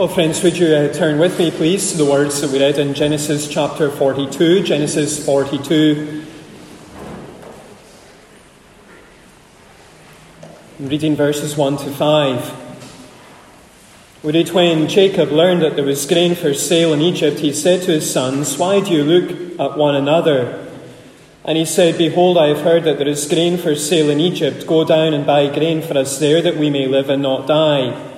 Well, friends, would you uh, turn with me, please, to the words that we read in Genesis chapter 42? Genesis 42. Reading verses 1 to 5. We read when Jacob learned that there was grain for sale in Egypt, he said to his sons, Why do you look at one another? And he said, Behold, I have heard that there is grain for sale in Egypt. Go down and buy grain for us there, that we may live and not die.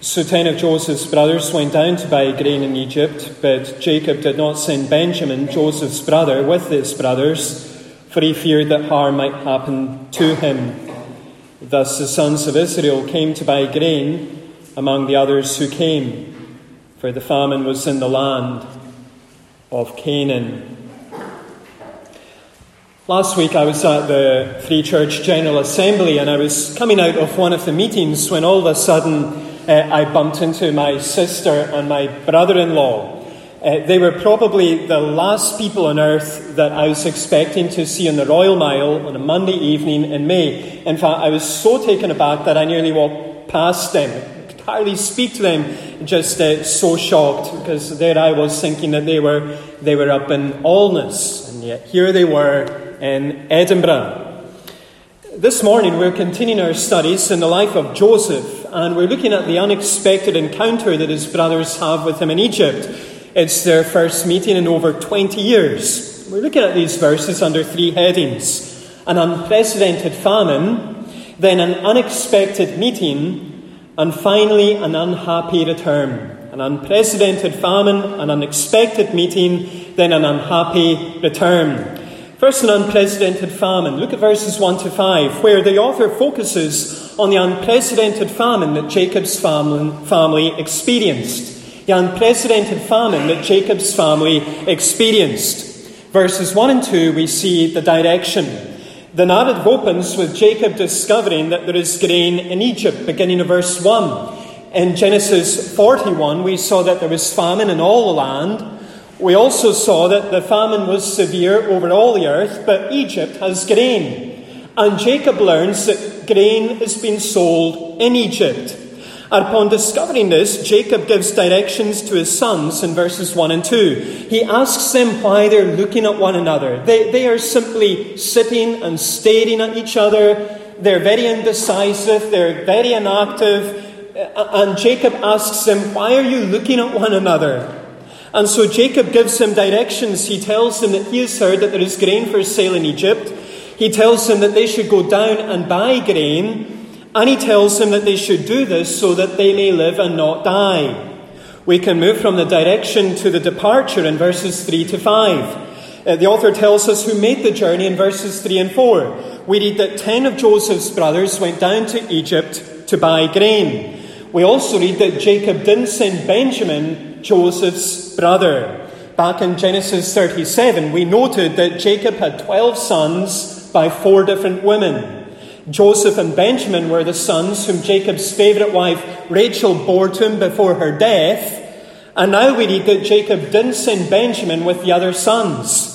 So ten of Joseph's brothers went down to buy grain in Egypt, but Jacob did not send Benjamin, Joseph's brother, with his brothers, for he feared that harm might happen to him. Thus the sons of Israel came to buy grain among the others who came, for the famine was in the land of Canaan. Last week I was at the Free Church General Assembly and I was coming out of one of the meetings when all of a sudden uh, I bumped into my sister and my brother in law. Uh, they were probably the last people on earth that I was expecting to see in the Royal Mile on a Monday evening in May. In fact, I was so taken aback that I nearly walked past them. Hardly speak to them, just uh, so shocked, because there I was thinking that they were, they were up in Alness, and yet here they were in Edinburgh. This morning we're continuing our studies in the life of Joseph, and we're looking at the unexpected encounter that his brothers have with him in Egypt. It's their first meeting in over 20 years. We're looking at these verses under three headings an unprecedented famine, then an unexpected meeting, and finally an unhappy return. An unprecedented famine, an unexpected meeting, then an unhappy return. First, an unprecedented famine. Look at verses 1 to 5, where the author focuses on the unprecedented famine that Jacob's family experienced. The unprecedented famine that Jacob's family experienced. Verses 1 and 2, we see the direction. The narrative opens with Jacob discovering that there is grain in Egypt, beginning of verse 1. In Genesis 41, we saw that there was famine in all the land. We also saw that the famine was severe over all the earth, but Egypt has grain. And Jacob learns that grain has been sold in Egypt. And upon discovering this, Jacob gives directions to his sons in verses 1 and 2. He asks them why they're looking at one another. They, they are simply sitting and staring at each other. They're very indecisive, they're very inactive. And Jacob asks them, Why are you looking at one another? And so Jacob gives him directions. He tells him that he has heard that there is grain for sale in Egypt. He tells him that they should go down and buy grain. And he tells him that they should do this so that they may live and not die. We can move from the direction to the departure in verses 3 to 5. Uh, the author tells us who made the journey in verses 3 and 4. We read that ten of Joseph's brothers went down to Egypt to buy grain. We also read that Jacob didn't send Benjamin Joseph's brother. Back in Genesis 37, we noted that Jacob had 12 sons by four different women. Joseph and Benjamin were the sons whom Jacob's favourite wife Rachel bore to him before her death. And now we read that Jacob didn't send Benjamin with the other sons.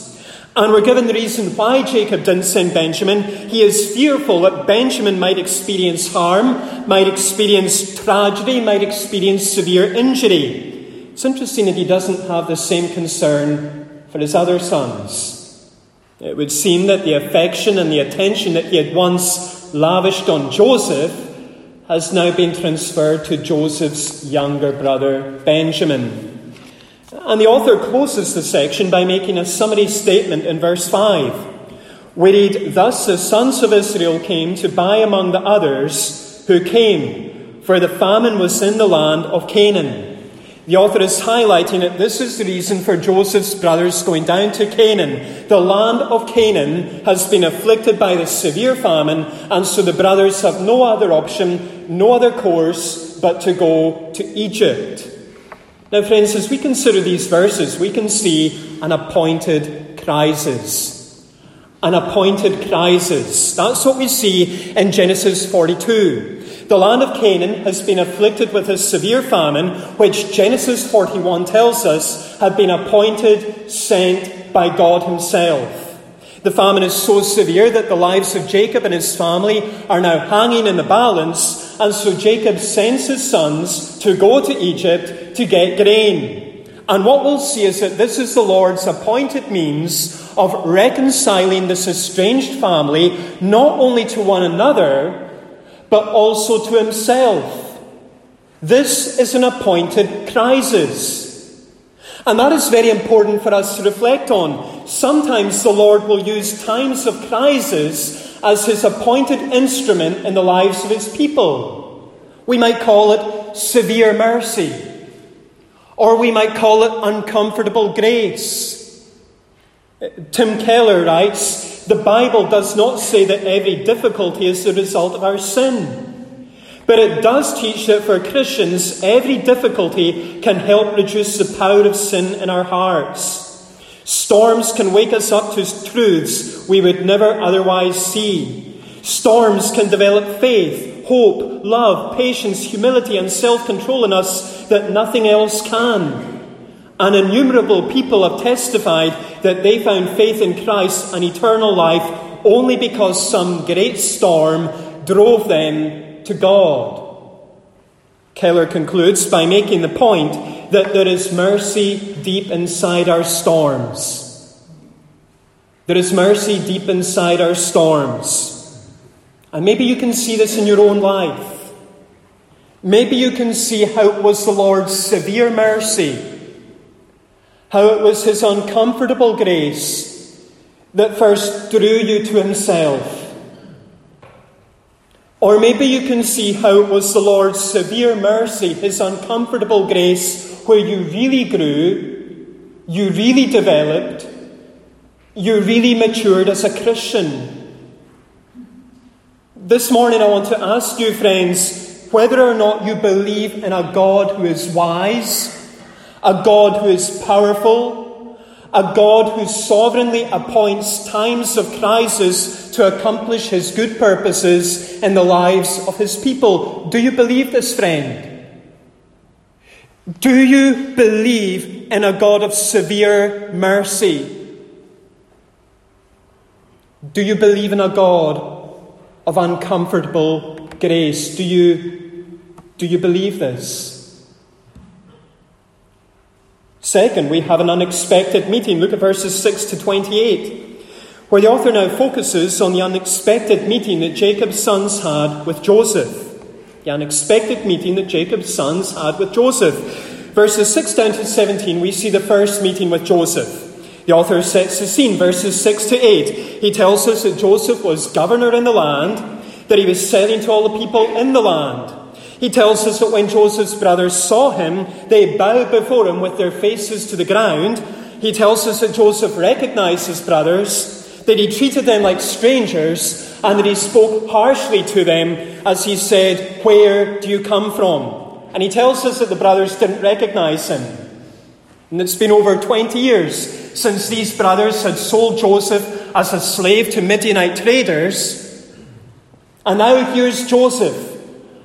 And we're given the reason why Jacob didn't send Benjamin. He is fearful that Benjamin might experience harm, might experience tragedy, might experience severe injury. It's interesting that he doesn't have the same concern for his other sons. It would seem that the affection and the attention that he had once lavished on Joseph has now been transferred to Joseph's younger brother, Benjamin. And the author closes the section by making a summary statement in verse 5. We read, Thus the sons of Israel came to buy among the others who came, for the famine was in the land of Canaan. The author is highlighting that this is the reason for Joseph's brothers going down to Canaan. The land of Canaan has been afflicted by the severe famine, and so the brothers have no other option, no other course but to go to Egypt. Now, friends, as we consider these verses, we can see an appointed crisis. An appointed crisis. That's what we see in Genesis 42. The land of Canaan has been afflicted with a severe famine, which Genesis 41 tells us had been appointed, sent by God Himself. The famine is so severe that the lives of Jacob and his family are now hanging in the balance, and so Jacob sends his sons to go to Egypt to get grain. And what we'll see is that this is the Lord's appointed means of reconciling this estranged family not only to one another, but also to himself. This is an appointed crisis. And that is very important for us to reflect on. Sometimes the Lord will use times of crisis as his appointed instrument in the lives of his people. We might call it severe mercy, or we might call it uncomfortable grace. Tim Keller writes The Bible does not say that every difficulty is the result of our sin. But it does teach that for Christians, every difficulty can help reduce the power of sin in our hearts. Storms can wake us up to truths we would never otherwise see. Storms can develop faith, hope, love, patience, humility, and self control in us that nothing else can. And innumerable people have testified that they found faith in Christ and eternal life only because some great storm drove them to God. Keller concludes by making the point that there is mercy deep inside our storms. There is mercy deep inside our storms. And maybe you can see this in your own life. Maybe you can see how it was the Lord's severe mercy how it was his uncomfortable grace that first drew you to himself. Or maybe you can see how it was the Lord's severe mercy, his uncomfortable grace, where you really grew, you really developed, you really matured as a Christian. This morning I want to ask you, friends, whether or not you believe in a God who is wise a God who is powerful, a God who sovereignly appoints times of crisis to accomplish his good purposes in the lives of his people. Do you believe this, friend? Do you believe in a God of severe mercy? Do you believe in a God of uncomfortable grace? Do you, do you believe this? Second, we have an unexpected meeting. Look at verses 6 to 28, where the author now focuses on the unexpected meeting that Jacob's sons had with Joseph. The unexpected meeting that Jacob's sons had with Joseph. Verses 6 down to 17, we see the first meeting with Joseph. The author sets the scene, verses 6 to 8. He tells us that Joseph was governor in the land, that he was selling to all the people in the land. He tells us that when Joseph's brothers saw him, they bowed before him with their faces to the ground. He tells us that Joseph recognized his brothers, that he treated them like strangers, and that he spoke harshly to them as he said, Where do you come from? And he tells us that the brothers didn't recognize him. And it's been over 20 years since these brothers had sold Joseph as a slave to Midianite traders. And now here's Joseph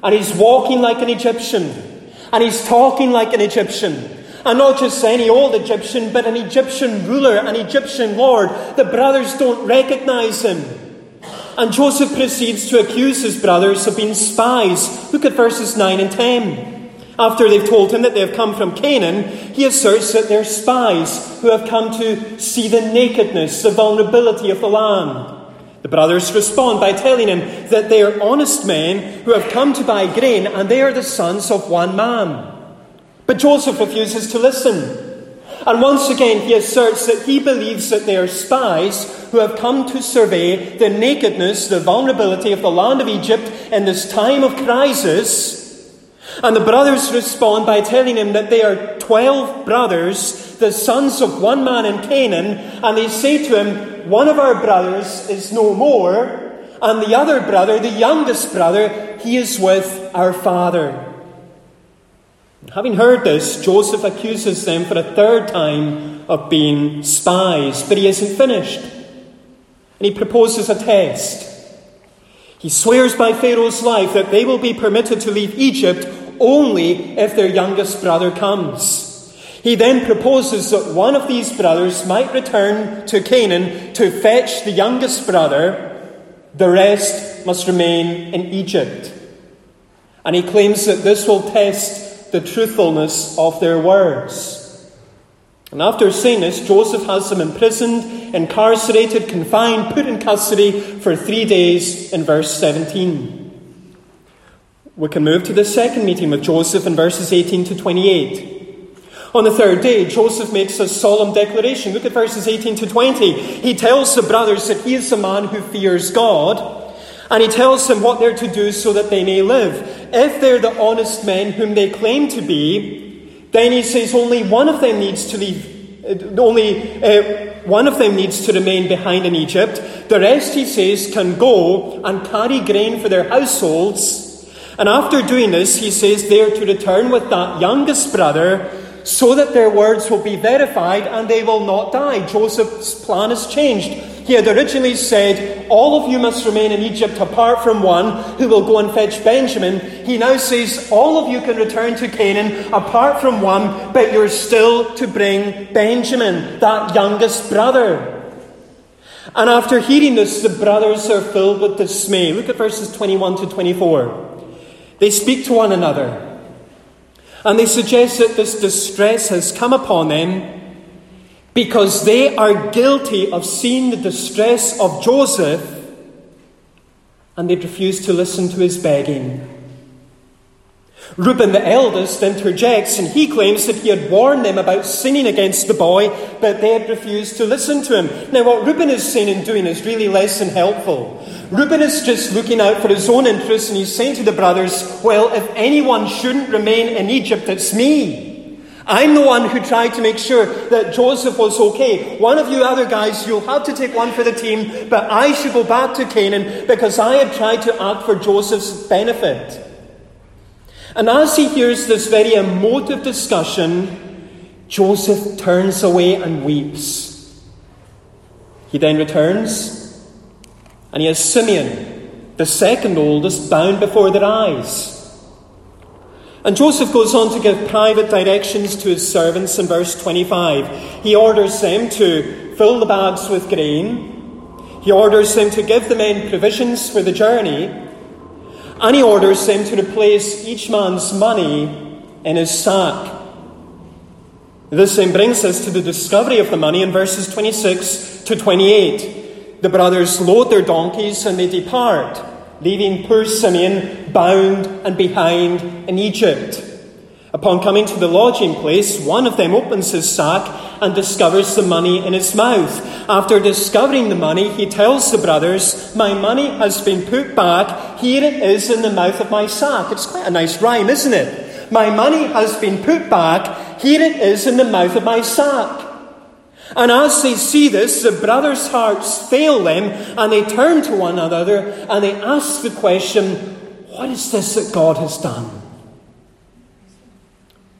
and he's walking like an Egyptian. And he's talking like an Egyptian. And not just any old Egyptian, but an Egyptian ruler, an Egyptian lord. The brothers don't recognize him. And Joseph proceeds to accuse his brothers of being spies. Look at verses 9 and 10. After they've told him that they have come from Canaan, he asserts that they're spies who have come to see the nakedness, the vulnerability of the land. The brothers respond by telling him that they are honest men who have come to buy grain and they are the sons of one man. But Joseph refuses to listen. And once again, he asserts that he believes that they are spies who have come to survey the nakedness, the vulnerability of the land of Egypt in this time of crisis. And the brothers respond by telling him that they are twelve brothers, the sons of one man in Canaan, and they say to him, one of our brothers is no more, and the other brother, the youngest brother, he is with our father. Having heard this, Joseph accuses them for a third time of being spies, but he isn't finished. And he proposes a test. He swears by Pharaoh's life that they will be permitted to leave Egypt only if their youngest brother comes. He then proposes that one of these brothers might return to Canaan to fetch the youngest brother, the rest must remain in Egypt. And he claims that this will test the truthfulness of their words. And after saying this, Joseph has them imprisoned, incarcerated, confined, put in custody for three days in verse 17. We can move to the second meeting with Joseph in verses 18 to 28. On the third day, Joseph makes a solemn declaration. Look at verses 18 to 20. He tells the brothers that he is a man who fears God, and he tells them what they're to do so that they may live. If they're the honest men whom they claim to be, then he says only one of them needs to leave, uh, only uh, one of them needs to remain behind in Egypt. The rest, he says, can go and carry grain for their households. And after doing this, he says they are to return with that youngest brother so that their words will be verified and they will not die. Joseph's plan has changed. He had originally said, All of you must remain in Egypt apart from one who will go and fetch Benjamin. He now says, All of you can return to Canaan apart from one, but you're still to bring Benjamin, that youngest brother. And after hearing this, the brothers are filled with dismay. Look at verses 21 to 24. They speak to one another, and they suggest that this distress has come upon them because they are guilty of seeing the distress of Joseph and they refuse to listen to his begging. Reuben, the eldest, interjects and he claims that he had warned them about sinning against the boy, but they had refused to listen to him. Now, what Reuben is saying and doing is really less than helpful. Reuben is just looking out for his own interests and he's saying to the brothers, Well, if anyone shouldn't remain in Egypt, it's me. I'm the one who tried to make sure that Joseph was okay. One of you other guys, you'll have to take one for the team, but I should go back to Canaan because I had tried to act for Joseph's benefit. And as he hears this very emotive discussion, Joseph turns away and weeps. He then returns, and he has Simeon, the second oldest, bound before their eyes. And Joseph goes on to give private directions to his servants in verse 25. He orders them to fill the bags with grain, he orders them to give the men provisions for the journey, and he orders them to replace each man's money in his sack. This then brings us to the discovery of the money in verses 26 to 28. The brothers load their donkeys and they depart leaving poor Simeon bound and behind in Egypt. Upon coming to the lodging place, one of them opens his sack and discovers the money in its mouth. After discovering the money, he tells the brothers, My money has been put back. Here it is in the mouth of my sack. It's quite a nice rhyme, isn't it? My money has been put back. Here it is in the mouth of my sack. And as they see this, the brothers' hearts fail them, and they turn to one another and they ask the question, What is this that God has done?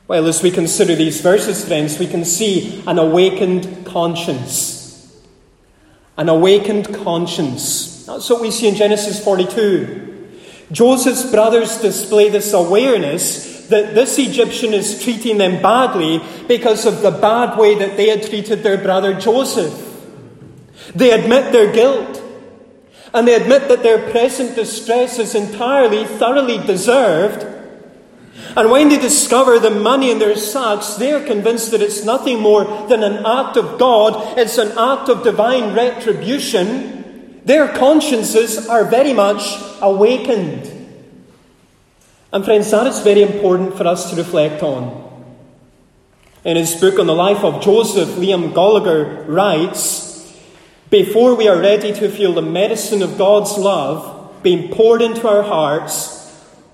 Well, as we consider these verses, friends, we can see an awakened conscience. An awakened conscience. That's what we see in Genesis 42. Joseph's brothers display this awareness that this Egyptian is treating them badly because of the bad way that they had treated their brother Joseph. They admit their guilt. And they admit that their present distress is entirely, thoroughly deserved. And when they discover the money in their sacks, they are convinced that it's nothing more than an act of God, it's an act of divine retribution. Their consciences are very much awakened. And, friends, that is very important for us to reflect on. In his book on the life of Joseph, Liam Goligher writes Before we are ready to feel the medicine of God's love being poured into our hearts,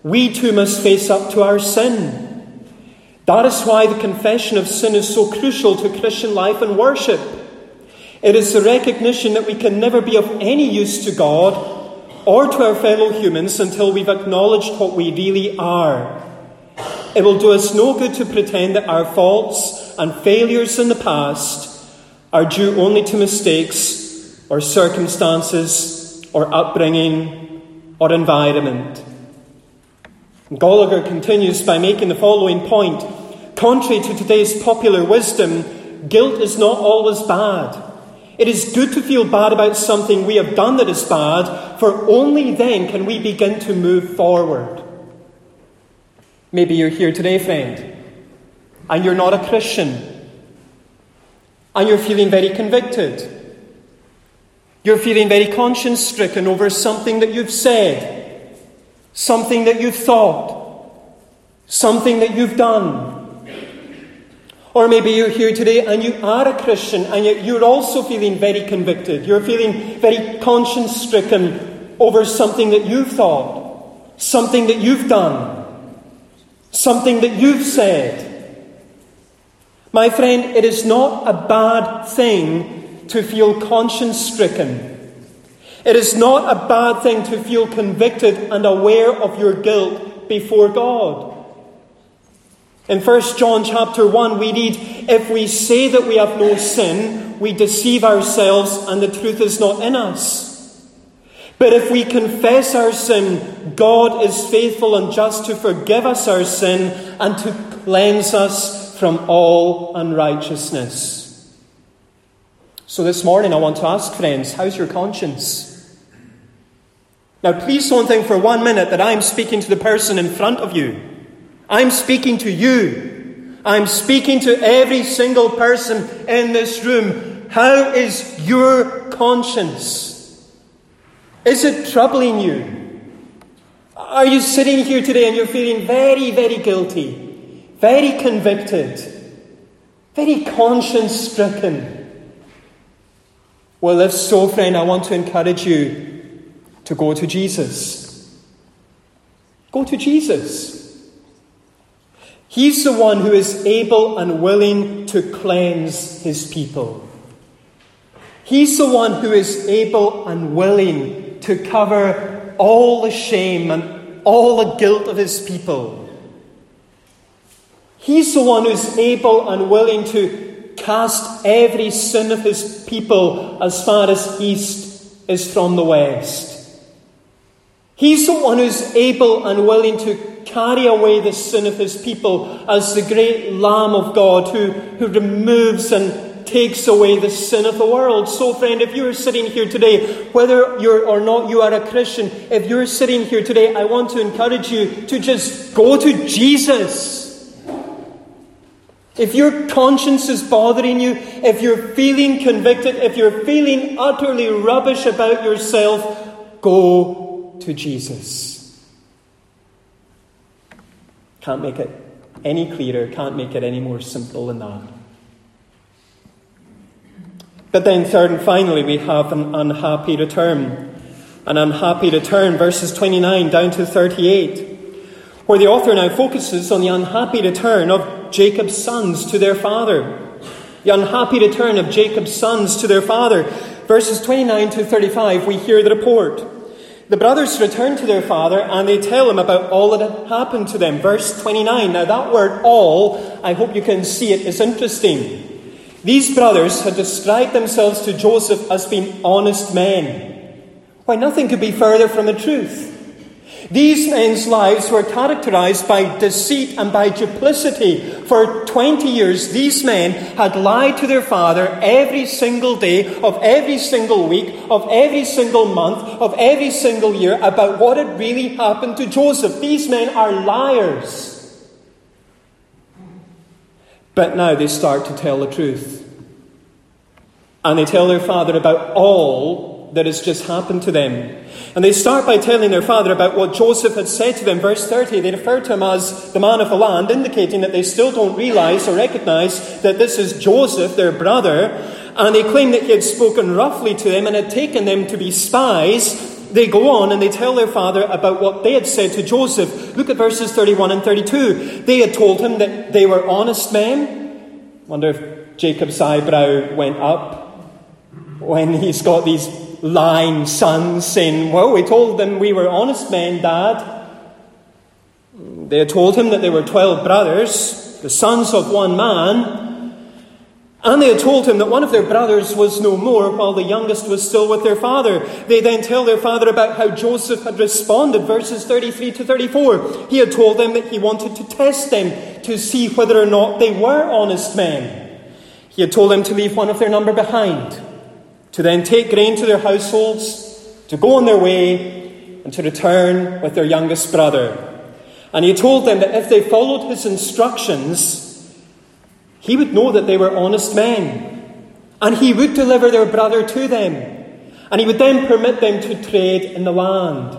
we too must face up to our sin. That is why the confession of sin is so crucial to Christian life and worship. It is the recognition that we can never be of any use to God or to our fellow humans until we've acknowledged what we really are. It will do us no good to pretend that our faults and failures in the past are due only to mistakes or circumstances or upbringing or environment. Goligher continues by making the following point Contrary to today's popular wisdom, guilt is not always bad. It is good to feel bad about something we have done that is bad, for only then can we begin to move forward. Maybe you're here today, friend, and you're not a Christian, and you're feeling very convicted. You're feeling very conscience stricken over something that you've said, something that you've thought, something that you've done. Or maybe you're here today and you are a Christian and yet you're also feeling very convicted. You're feeling very conscience stricken over something that you've thought, something that you've done, something that you've said. My friend, it is not a bad thing to feel conscience stricken. It is not a bad thing to feel convicted and aware of your guilt before God. In 1 John chapter 1, we read, If we say that we have no sin, we deceive ourselves and the truth is not in us. But if we confess our sin, God is faithful and just to forgive us our sin and to cleanse us from all unrighteousness. So this morning, I want to ask friends, how's your conscience? Now, please don't think for one minute that I'm speaking to the person in front of you. I'm speaking to you. I'm speaking to every single person in this room. How is your conscience? Is it troubling you? Are you sitting here today and you're feeling very, very guilty, very convicted, very conscience stricken? Well, if so, friend, I want to encourage you to go to Jesus. Go to Jesus. He's the one who is able and willing to cleanse his people. He's the one who is able and willing to cover all the shame and all the guilt of his people. He's the one who's able and willing to cast every sin of his people as far as east is from the west. He's the one who's able and willing to carry away the sin of his people as the great Lamb of God who, who removes and takes away the sin of the world. So, friend, if you're sitting here today, whether you're or not you are a Christian, if you're sitting here today, I want to encourage you to just go to Jesus. If your conscience is bothering you, if you're feeling convicted, if you're feeling utterly rubbish about yourself, go to Jesus. Can't make it any clearer, can't make it any more simple than that. But then, third and finally, we have an unhappy return. An unhappy return, verses 29 down to 38, where the author now focuses on the unhappy return of Jacob's sons to their father. The unhappy return of Jacob's sons to their father. Verses 29 to 35, we hear the report. The brothers return to their father and they tell him about all that had happened to them. Verse 29. Now, that word all, I hope you can see it, is interesting. These brothers had described themselves to Joseph as being honest men. Why, nothing could be further from the truth. These men's lives were characterized by deceit and by duplicity. For 20 years, these men had lied to their father every single day of every single week, of every single month, of every single year about what had really happened to Joseph. These men are liars. But now they start to tell the truth. And they tell their father about all that has just happened to them. And they start by telling their father about what Joseph had said to them. Verse 30, they refer to him as the man of the land, indicating that they still don't realize or recognize that this is Joseph, their brother. And they claim that he had spoken roughly to them and had taken them to be spies. They go on and they tell their father about what they had said to Joseph. Look at verses 31 and 32. They had told him that they were honest men. Wonder if Jacob's eyebrow went up when he's got these lying sons saying, Well, we told them we were honest men, Dad. They had told him that they were 12 brothers, the sons of one man. And they had told him that one of their brothers was no more, while the youngest was still with their father. They then tell their father about how Joseph had responded, verses 33 to 34. He had told them that he wanted to test them to see whether or not they were honest men. He had told them to leave one of their number behind to then take grain to their households, to go on their way, and to return with their youngest brother. And he told them that if they followed his instructions, he would know that they were honest men. And he would deliver their brother to them. And he would then permit them to trade in the land.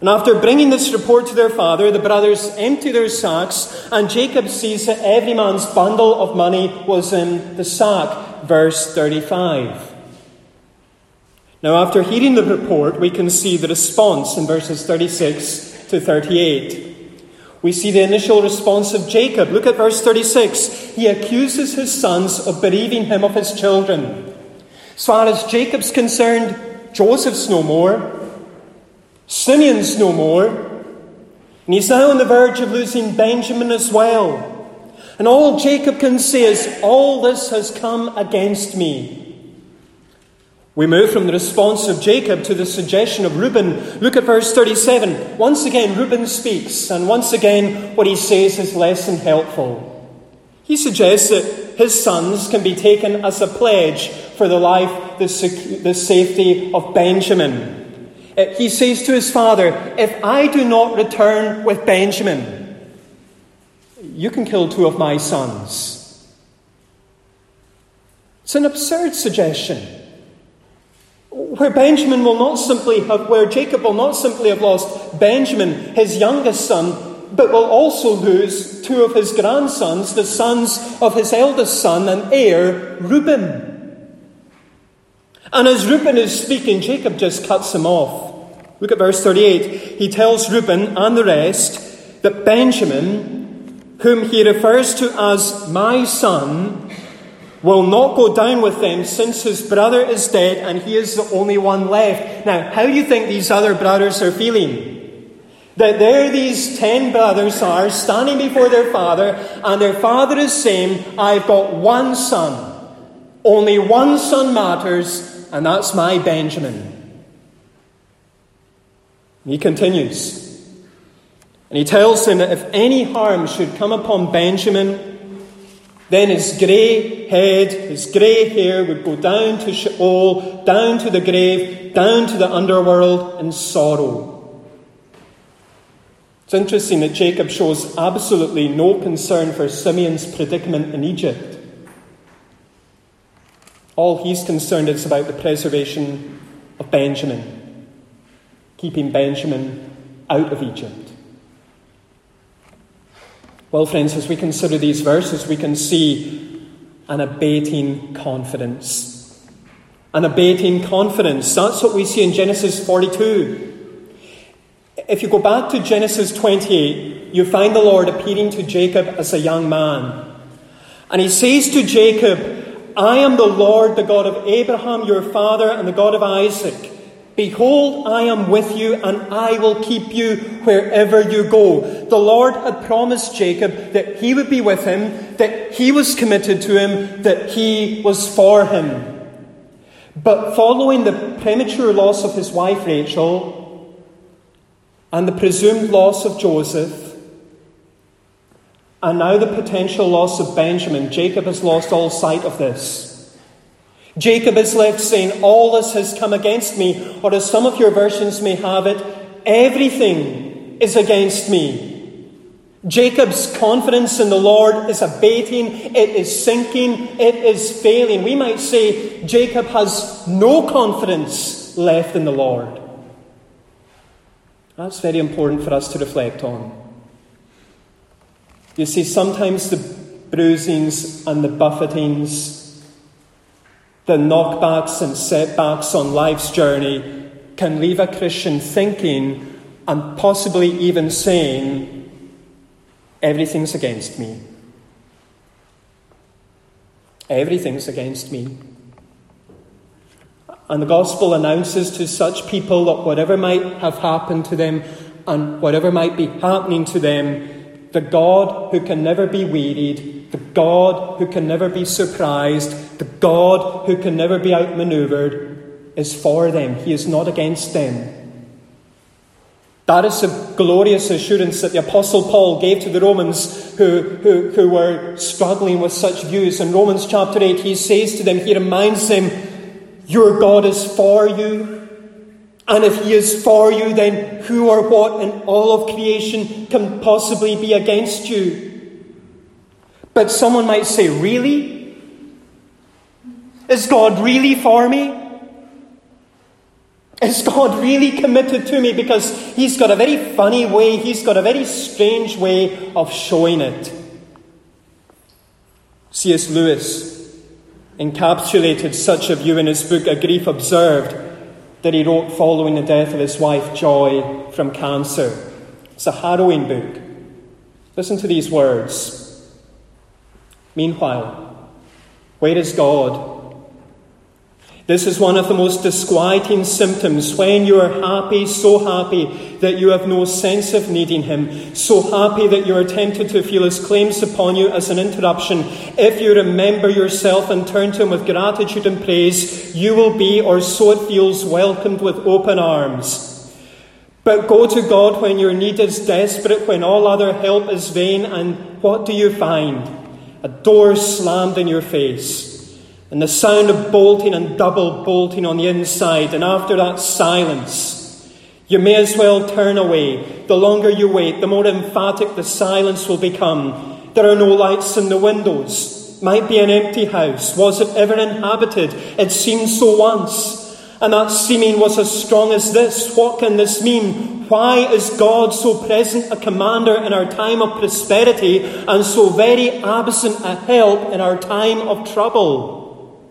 And after bringing this report to their father, the brothers empty their sacks, and Jacob sees that every man's bundle of money was in the sack. Verse 35. Now, after hearing the report, we can see the response in verses 36 to 38. We see the initial response of Jacob. Look at verse 36. He accuses his sons of bereaving him of his children. As far as Jacob's concerned, Joseph's no more, Simeon's no more, and he's now on the verge of losing Benjamin as well. And all Jacob can say is, All this has come against me. We move from the response of Jacob to the suggestion of Reuben. Look at verse 37. Once again, Reuben speaks, and once again, what he says is less than helpful. He suggests that his sons can be taken as a pledge for the life, the, sec- the safety of Benjamin. Uh, he says to his father, If I do not return with Benjamin, you can kill two of my sons. It's an absurd suggestion where Benjamin will not simply have, where Jacob will not simply have lost Benjamin, his youngest son, but will also lose two of his grandsons, the sons of his eldest son and heir, Reuben. And as Reuben is speaking, Jacob just cuts him off. Look at verse 38. He tells Reuben and the rest that Benjamin, whom he refers to as my son, will not go down with them since his brother is dead and he is the only one left. Now, how do you think these other brothers are feeling? That there these ten brothers are standing before their father, and their father is saying, I've got one son. Only one son matters, and that's my Benjamin. He continues. And he tells him that if any harm should come upon Benjamin, then his grey head, his grey hair would go down to Sheol, down to the grave, down to the underworld in sorrow. It's interesting that Jacob shows absolutely no concern for Simeon's predicament in Egypt. All he's concerned is about the preservation of Benjamin, keeping Benjamin out of Egypt. Well, friends, as we consider these verses, we can see an abating confidence. An abating confidence. That's what we see in Genesis 42. If you go back to Genesis 28, you find the Lord appearing to Jacob as a young man. And he says to Jacob, I am the Lord, the God of Abraham, your father, and the God of Isaac. Behold, I am with you, and I will keep you wherever you go. The Lord had promised Jacob that he would be with him, that he was committed to him, that he was for him. But following the premature loss of his wife Rachel and the presumed loss of Joseph, and now the potential loss of Benjamin, Jacob has lost all sight of this. Jacob is left saying, All this has come against me, or as some of your versions may have it, everything is against me. Jacob's confidence in the Lord is abating, it is sinking, it is failing. We might say Jacob has no confidence left in the Lord. That's very important for us to reflect on. You see, sometimes the bruisings and the buffetings the knockbacks and setbacks on life's journey can leave a Christian thinking and possibly even saying, Everything's against me. Everything's against me. And the gospel announces to such people that whatever might have happened to them and whatever might be happening to them, the God who can never be wearied, the God who can never be surprised, the God who can never be outmaneuvered is for them. He is not against them. That is a glorious assurance that the Apostle Paul gave to the Romans who, who, who were struggling with such views. In Romans chapter 8, he says to them, he reminds them, Your God is for you. And if he is for you, then who or what in all of creation can possibly be against you? But someone might say, Really? Is God really for me? Is God really committed to me? Because He's got a very funny way, He's got a very strange way of showing it. C.S. Lewis encapsulated such a view in his book, A Grief Observed, that he wrote following the death of his wife, Joy, from cancer. It's a harrowing book. Listen to these words. Meanwhile, where is God? This is one of the most disquieting symptoms when you are happy, so happy that you have no sense of needing Him, so happy that you are tempted to feel His claims upon you as an interruption. If you remember yourself and turn to Him with gratitude and praise, you will be, or so it feels, welcomed with open arms. But go to God when your need is desperate, when all other help is vain, and what do you find? A door slammed in your face and the sound of bolting and double bolting on the inside, and after that, silence. You may as well turn away. The longer you wait, the more emphatic the silence will become. There are no lights in the windows. Might be an empty house. Was it ever inhabited? It seemed so once. And that seeming was as strong as this. What can this mean? Why is God so present a commander in our time of prosperity and so very absent a help in our time of trouble?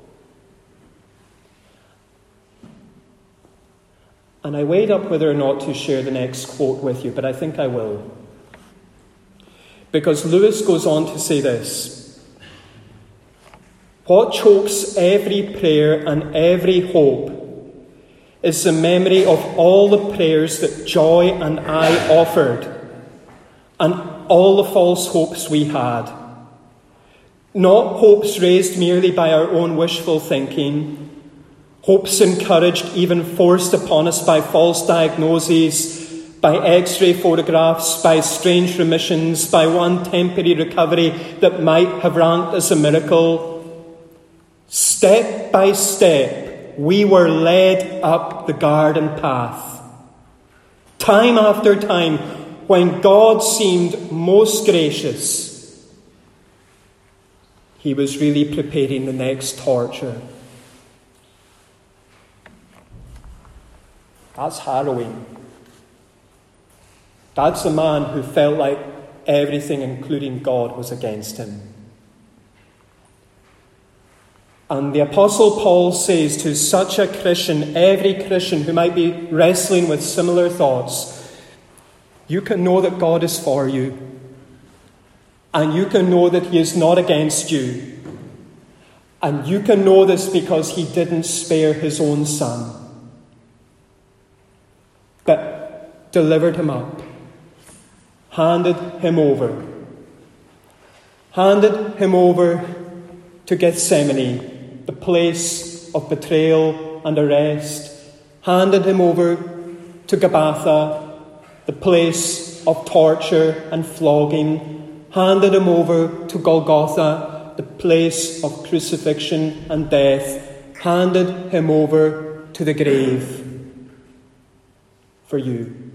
And I weighed up whether or not to share the next quote with you, but I think I will. Because Lewis goes on to say this What chokes every prayer and every hope is the memory of all the prayers that Joy and I offered, and all the false hopes we had. Not hopes raised merely by our own wishful thinking Hopes encouraged, even forced upon us by false diagnoses, by x ray photographs, by strange remissions, by one temporary recovery that might have ranked as a miracle. Step by step, we were led up the garden path. Time after time, when God seemed most gracious, He was really preparing the next torture. That's harrowing. That's a man who felt like everything, including God, was against him. And the Apostle Paul says to such a Christian, every Christian who might be wrestling with similar thoughts, you can know that God is for you. And you can know that He is not against you. And you can know this because He didn't spare His own Son but delivered him up, handed him over, handed him over to Gethsemane, the place of betrayal and arrest, handed him over to Gabbatha, the place of torture and flogging, handed him over to Golgotha, the place of crucifixion and death, handed him over to the grave for you.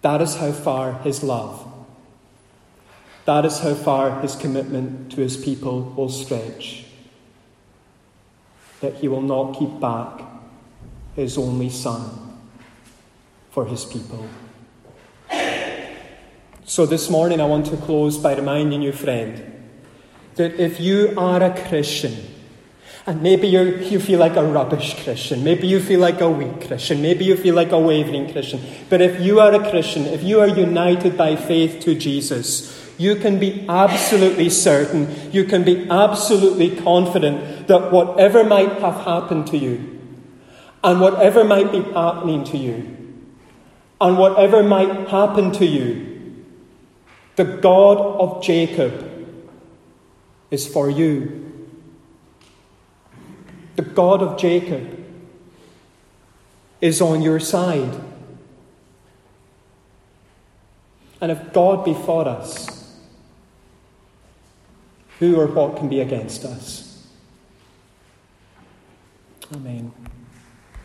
That is how far his love, that is how far his commitment to his people will stretch. That he will not keep back his only son for his people. So this morning I want to close by reminding you, friend, that if you are a Christian, and maybe you feel like a rubbish Christian. Maybe you feel like a weak Christian. Maybe you feel like a wavering Christian. But if you are a Christian, if you are united by faith to Jesus, you can be absolutely certain, you can be absolutely confident that whatever might have happened to you, and whatever might be happening to you, and whatever might happen to you, the God of Jacob is for you the God of Jacob, is on your side. And if God be for us, who or what can be against us? Amen.